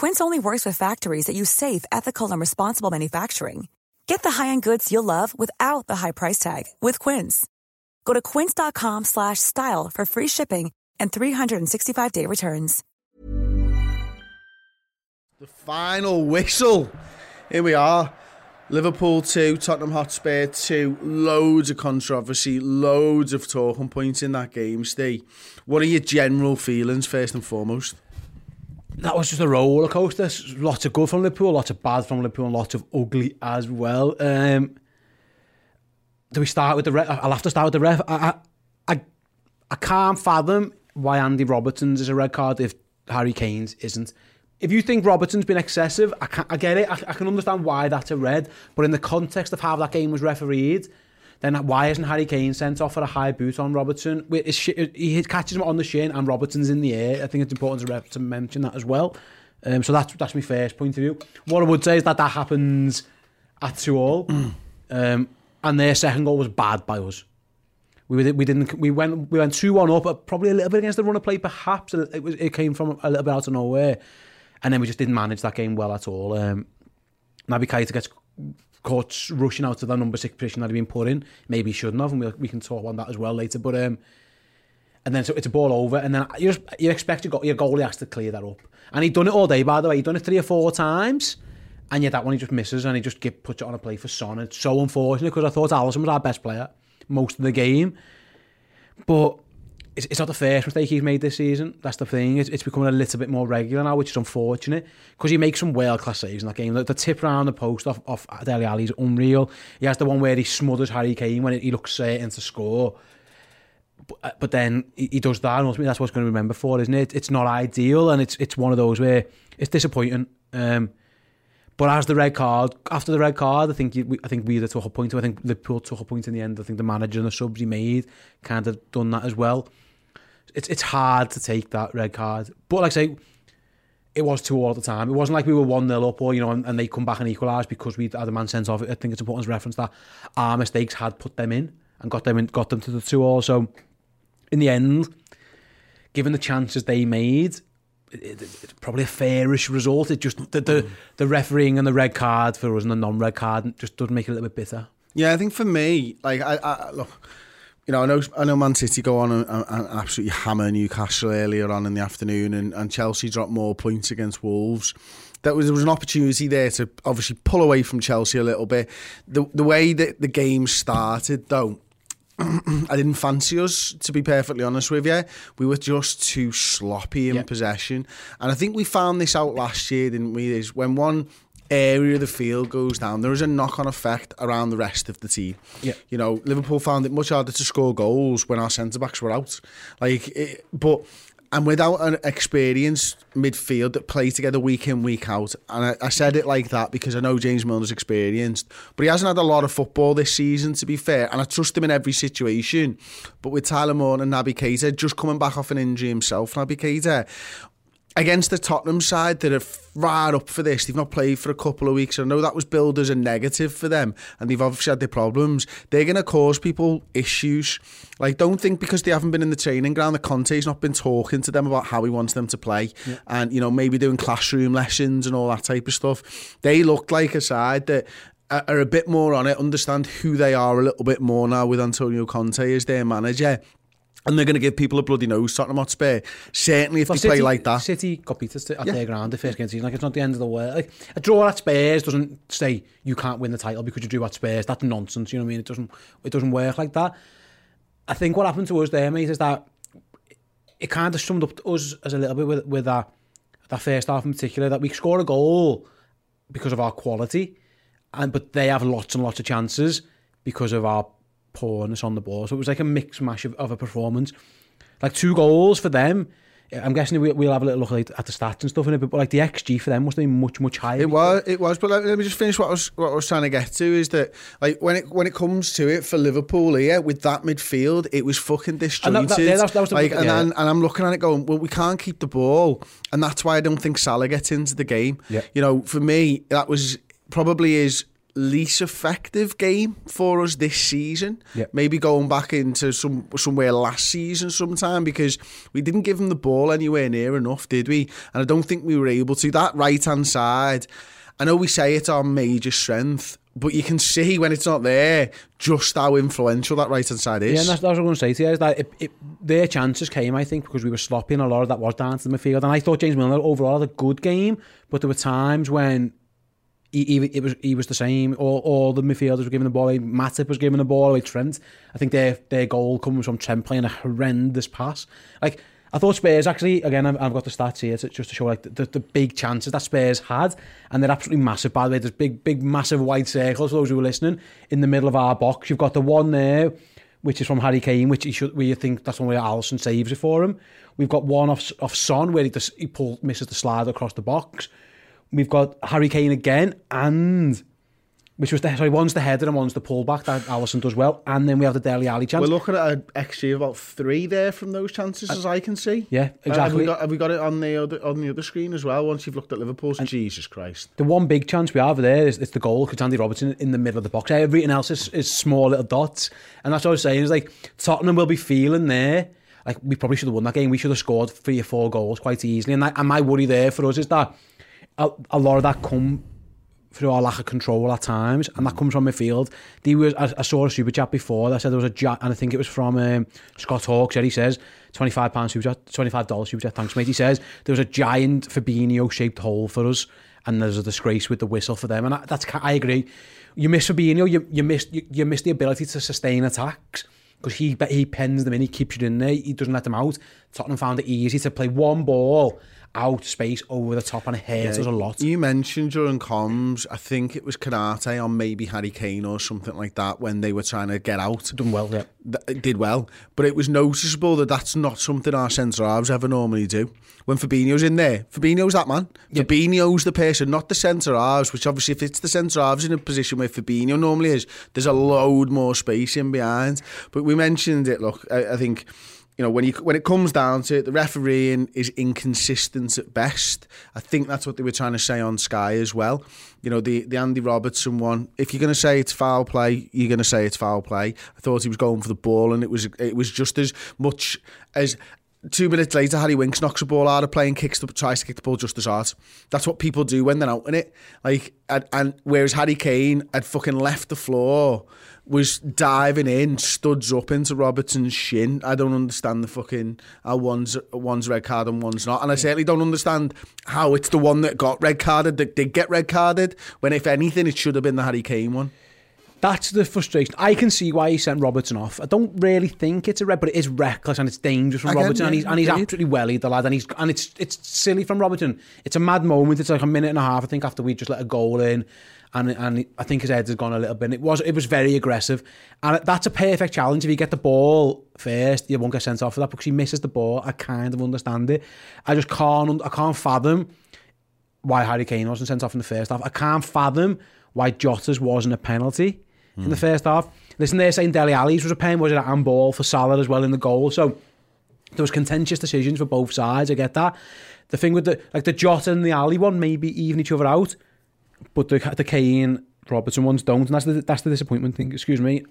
Quince only works with factories that use safe, ethical, and responsible manufacturing. Get the high-end goods you'll love without the high price tag with Quince. Go to quince.com/style for free shipping and 365-day returns. The final whistle. Here we are. Liverpool 2, Tottenham Hotspur 2. Loads of controversy, loads of talking points in that game, Steve. What are your general feelings, first and foremost? That was just a roller coaster. Lots of good from Liverpool, lots of bad from Liverpool, and lots of ugly as well. Um, do we start with the ref? I'll have to start with the ref. I, I, I can't fathom why Andy Robertson's is a red card if Harry Kane's isn't. If you think Robertson's been excessive, I, I get it. I, I can understand why that's a red. But in the context of how that game was refereed, then why isn't Harry Kane sent off for a high boot on Robertson? He catches him on the shin and Robertson's in the air. I think it's important to, to mention that as well. Um, so that's that's my first point of view. What I would say is that that happens at two all, um, and their second goal was bad by us. We we didn't we went we went two one up, probably a little bit against the run of play. Perhaps it was it came from a little bit out of nowhere, and then we just didn't manage that game well at all. Um, Naby Keita gets caught rushing out to the number six position that he'd been put in. Maybe he shouldn't have, and we, we can talk on that as well later. But um, and then so it's a ball over, and then you just, you expect you your, your goalie has to clear that up, and he'd done it all day. By the way, he'd done it three or four times, and yet that one he just misses, and he just get, puts it on a play for Son. It's so unfortunate because I thought Alisson was our best player most of the game, but it's, it's not the first mistake he's made this season. That's the thing. It's, it's becoming a little bit more regular now, which is unfortunate because he makes some world class saves in that game. The, the tip around the post off, off Dele Alli is unreal. He has the one where he smothers Harry Kane when he looks certain to score. But, uh, but then he, he does that, and ultimately that's what's going to remember for, isn't it? It's not ideal, and it's it's one of those where it's disappointing. Um, but as the red card, after the red card, I think you, I think we either took a point. I think Liverpool took a point in the end. I think the manager and the subs he made kind of done that as well. It's it's hard to take that red card, but like I say, it was two all the time. It wasn't like we were one 0 up or you know, and, and they come back and equalise because we had a man sent off. I think it's important to reference that our mistakes had put them in and got them in, got them to the two all. So in the end, given the chances they made, it, it's probably a fairish result. It just the, the the refereeing and the red card for us and the non-red card just doesn't make it a little bit bitter. Yeah, I think for me, like I, I look, you know, I know I know Man City go on and, and, absolutely hammer Newcastle earlier on in the afternoon, and, and Chelsea dropped more points against Wolves. That was there was an opportunity there to obviously pull away from Chelsea a little bit. The the way that the game started, though. I didn't fancy us, to be perfectly honest with you. We were just too sloppy in possession. And I think we found this out last year, didn't we? Is when one area of the field goes down, there is a knock-on effect around the rest of the team. Yeah. You know, Liverpool found it much harder to score goals when our centre backs were out. Like, it, but and without an experienced midfield that play together week in week out, and I, I, said it like that because I know James Milner's experienced, but he hasn't had a lot of football this season. To be fair, and I trust him in every situation. But with Tyler Morton and Naby Keita just coming back off an injury himself, Naby Keita, against the Tottenham side that are right up for this. They've not played for a couple of weeks. I know that was billed as a negative for them, and they've obviously had their problems. They're going to cause people issues. Like, don't think because they haven't been in the training ground that Conte's not been talking to them about how he wants them to play, yeah. and you know maybe doing classroom lessons and all that type of stuff. They looked like a side that are a bit more on it, understand who they are a little bit more now with Antonio Conte as their manager and they're going to give people a bloody nose, Tottenham Hotspur. Certainly, if Well, they play like that. City got beat at, at Yeah. their ground the first game of the season. Like it's not the end of the world. Like a draw at Spurs doesn't say you can't win the title because you drew at Spurs. That's nonsense. You know what I mean? It doesn't. It doesn't work like that. I think what happened to us there, mate, is that it kind of summed up to us as a little bit with with that that first half in particular that we score a goal because of our quality, and but they have lots and lots of chances because of our poorness on the ball. So it was like a mix mash of, of a performance. Like two goals for them. I'm guessing we, we'll have a little look at the stats and stuff in it, but like the XG for them must have been much much higher. It was, it was, but let, me just finish what I was what I was trying to get to is that like when it when it comes to it for Liverpool here with that midfield, it was fucking disjointed. that- yeah, that was- that was the- like, and, yeah. and, and I'm looking at it going, well, we can't keep the ball, and that's why I don't think Salah gets into the game. Yeah. You know, for me, that was probably his least effective game for us this season. Yeah. Maybe going back into some somewhere last season sometime because we didn't give him the ball anywhere near enough, did we? And I don't think we were able to. That right hand side, I know we say it's our major strength, but you can see when it's not there just how influential that right hand side is. Yeah, and that's, that's what I was going to say to you, is that it, it, their chances came, I think, because we were sloppy and a lot of that was down to the midfield. And I thought James Milner overall had a good game, but there were times when he, he, it was he was the same. All, all the midfielders were giving the ball away. Matip was giving the ball away. Trent. I think their their goal comes from Trent playing a horrendous pass. Like I thought Spurs actually again. I've, I've got the stats here to, just to show like the, the, big chances that Spurs had, and they're absolutely massive. By the way, there's big big massive wide circles for those who are listening in the middle of our box. You've got the one there. Which is from Harry Kane, which he should. We think that's one where Alisson saves it for him. We've got one off off Son where he just, he misses the slide across the box. We've got Harry Kane again, and which was the sorry, one's the header and one's the pullback that Alisson does well, and then we have the Dele Alli chance. We're looking at an XG of about three there from those chances, as I can see. yeah, Uh, have, exactly. we got, have we got it on the other on the other screen as well? Once you've looked at Liverpool's, Jesus Christ! the one big chance we have there is, it's the goal because Andy Robertson in the middle of the box. Everything else is, is small little dots, and that's what I was saying. Is like Tottenham will be feeling there. Like we probably should have won that game. We should have scored three or four goals quite easily. And, that, and my worry there for us is that a, lot of that come through our lack of control at times, and that comes from midfield. There was, I, I saw a super chat before that said there was a gi- and I think it was from um, Scott Hawks. Said he says twenty five pounds super chat, twenty five dollars super chat. Thanks, mate. He says there was a giant Fabinho shaped hole for us, and there's a disgrace with the whistle for them. And I, that's I agree. You miss Fabinho, you you miss you, you miss the ability to sustain attacks. Because he he pens them in, he keeps you in there, he doesn't let them out. Tottenham found it easy to play one ball out space over the top, and it hurt us a lot. You mentioned during comms, I think it was Karate or maybe Harry Kane or something like that when they were trying to get out. Done well, yeah. Th- It did well, but it was noticeable that that's not something our centre halves ever normally do. When Fabinho's in there, Fabinho's that man. Fabinho's the person, not the centre halves. Which obviously, if it's the centre halves in a position where Fabinho normally is, there's a load more space in behind. But we mentioned it. Look, I, I think you know when you when it comes down to it, the refereeing is inconsistent at best. I think that's what they were trying to say on Sky as well. You know the the Andy Robertson one. If you're going to say it's foul play, you're going to say it's foul play. I thought he was going for the ball, and it was it was just as much as. Two minutes later, Harry Winks knocks the ball out of play and kicks the, tries to kick the ball just as hard. That's what people do when they're out in it. Like, and, and whereas Harry Kane had fucking left the floor, was diving in, studs up into Robertson's shin. I don't understand the fucking how one's one's red card and one's not, and I certainly don't understand how it's the one that got red carded that did get red carded. When if anything, it should have been the Harry Kane one. That's the frustration. I can see why he sent Robertson off. I don't really think it's a red, but it is reckless and it's dangerous from Again, Robertson, and yeah, he's and he's absolutely wellied the lad, and he's and it's it's silly from Robertson. It's a mad moment. It's like a minute and a half, I think, after we just let a goal in, and and I think his head has gone a little bit. And it was it was very aggressive, and that's a perfect challenge. If you get the ball first, you won't get sent off for that because he misses the ball. I kind of understand it. I just can't I can't fathom why Harry Kane wasn't sent off in the first half. I can't fathom why Jota's wasn't a penalty in the first half. Listen, they're saying Dele Alli's was a pen, was it a handball for Salah as well in the goal? So there was contentious decisions for both sides. I get that. The thing with the like the Jota and the Ali one maybe even each other out, but the the Kane Robertson ones don't, and that's the that's the disappointment thing. Excuse me.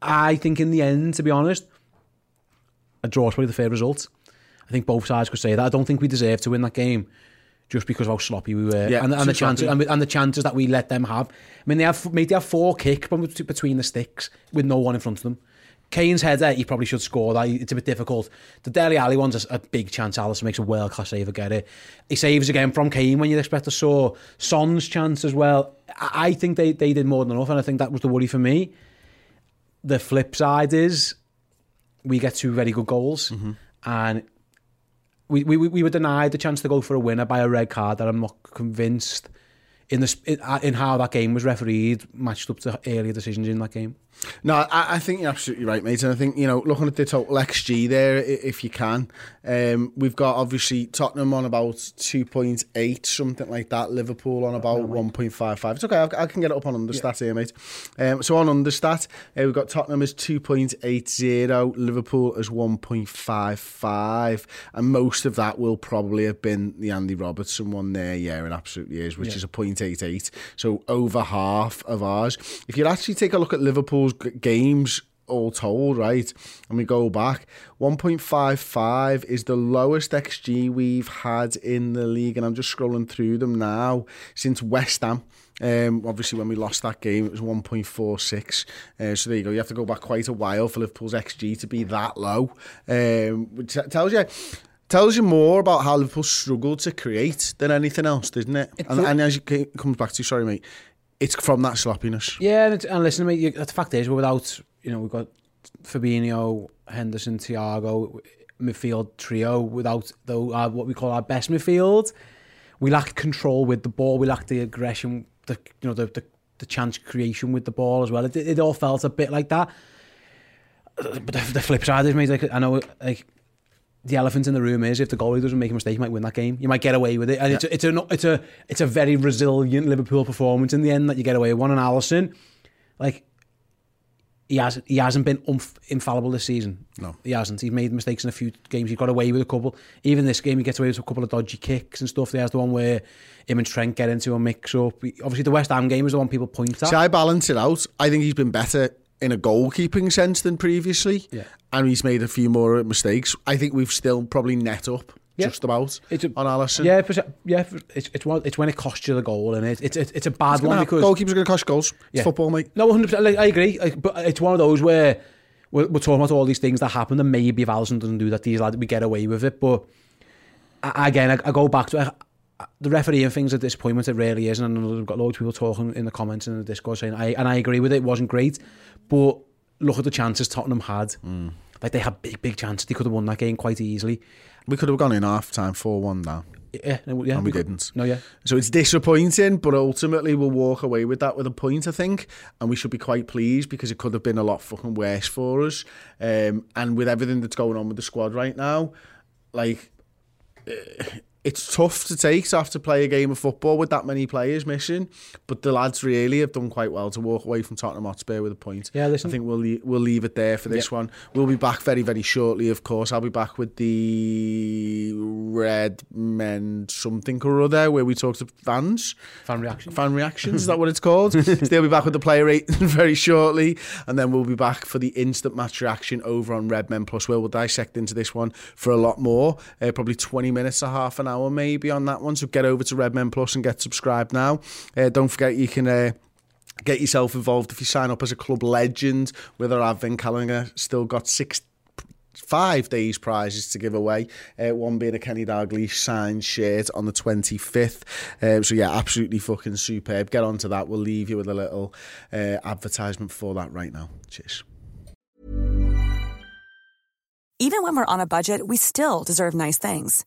I think in the end, to be honest, a draw is probably the fair result. I think both sides could say that. I don't think we deserve to win that game just because of how sloppy we were Yeah, and, and the chances and, and the chances that we let them have. I mean, they have made they have four bet- between the sticks with no one in front of them. Kane's header, he probably should score that. It's a bit difficult. The Dele Alli one's a, a big chance. Alisson makes a world class save, get it. He saves again from Kane when you'd expect to saw. Son's chance as well. I, I think they, they did more than enough, and I think that was the worry for me. The flip side is we get two very good goals, Mm-hmm. and we, we we were denied the chance to go for a winner by a red card that I'm not convinced in the in, in how that game was refereed matched up to earlier decisions in that game. No, I, I think you're absolutely right, mate. And I think, you know, looking at the total XG there, if you can, um, we've got obviously Tottenham on about 2.8, something like that. Liverpool on about 1.55. It's okay, I, I can get it up on Understat here, mate. Um, so on Understat, uh, we've got Tottenham as 2.80, Liverpool as 1.55. And most of that will probably have been the Andy Robertson one there, yeah, it absolutely is, which Yeah. is a 0.88. So over half of ours. If you actually take a look at Liverpool's g- games all told, right, and we go back, 1.55 is the lowest XG we've had in the league, and I'm just scrolling through them now since West Ham. Um, obviously, when we lost that game, it was 1.46. Uh, so there you go. You have to go back quite a while for Liverpool's XG to be that low, um, which tells you tells you more about how Liverpool struggled to create than anything else, doesn't it? And, and as it comes back to, sorry, mate, it's from that sloppiness. Yeah, and, and listen, mate, you, the fact is, we're without, you know, we've got Fabinho, Henderson, Thiago, midfield trio without though what we call our best midfield. We lack control with the ball. We lack the aggression, the you know, the the, the chance creation with the ball as well. It, it all felt a bit like that. But the, the flip side is, mate, like, I know, like, the elephant in the room is if the goalie doesn't make a mistake, you might win that game. You might get away with it, and it's a, it's a it's a it's a very resilient Liverpool performance in the end that you get away with one. And Alisson, like he has he hasn't been umf- infallible this season. No. he hasn't. He's made mistakes in a few games. He got away with a couple. Even this game, he gets away with a couple of dodgy kicks and stuff. There's the one where him and Trent get into a mix up. Obviously, the West Ham game is the one people point at. See, I balance it out. I think he's been better in a goalkeeping sense than previously. Yeah. And he's made a few more mistakes. I think we've still probably net up Yeah. just about It's a- on Alisson. Yeah, yeah. It's it's one, it's when it costs you the goal, and it, it's it's it's a bad one because Goalkeepers are going to cost goals. It's football, mate. No, 100%. Like, I agree. Like, but it's one of those where we're, we're talking about all these things that happen, and maybe if Alisson doesn't do that, these lads, we get away with it. But again, I, I go back to the refereeing thing's a disappointment. It really is. And I know we've got loads of people talking in the comments and the Discord saying, I, and I agree with it, it wasn't great. But look at the chances Tottenham had. Mm. Like, they had big, big chances. They could have won that game quite easily. We could have gone in half time 4 1 now. Yeah, yeah, And we could- didn't. No, yeah. So it's disappointing, but ultimately we'll walk away with that with a point, I think. And we should be quite pleased because it could have been a lot fucking worse for us. Um, and with everything that's going on with the squad right now, like, eh, it's tough to take to have to play a game of football with that many players missing. But the lads really have done quite well to walk away from Tottenham Hotspur with a point. Yeah, listen. I think we'll leave, we'll leave it there for this one. We'll be back very, very shortly, of course. I'll be back with the Red Men something or other where we talk to fans. Fan reaction. Fan reactions, is that what it's called? so they'll be back with the player rate very shortly. And then we'll be back for the instant match reaction over on Red Men Plus, where we'll dissect into this one for a lot more. Uh, probably 20 minutes to half an hour maybe on that one. So get over to Redmen Plus and get subscribed now. Uh, don't forget you can... Uh, Get yourself involved if you sign up as a club legend. With our advent calendar, still got six, five days prizes to give away. Uh, one being a Kenny Dalglish signed shirt on the 25th. Um, so yeah, absolutely fucking superb. Get onto that. We'll leave you with a little uh, advertisement for that right now. Cheers. Even when we're on a budget, we still deserve nice things.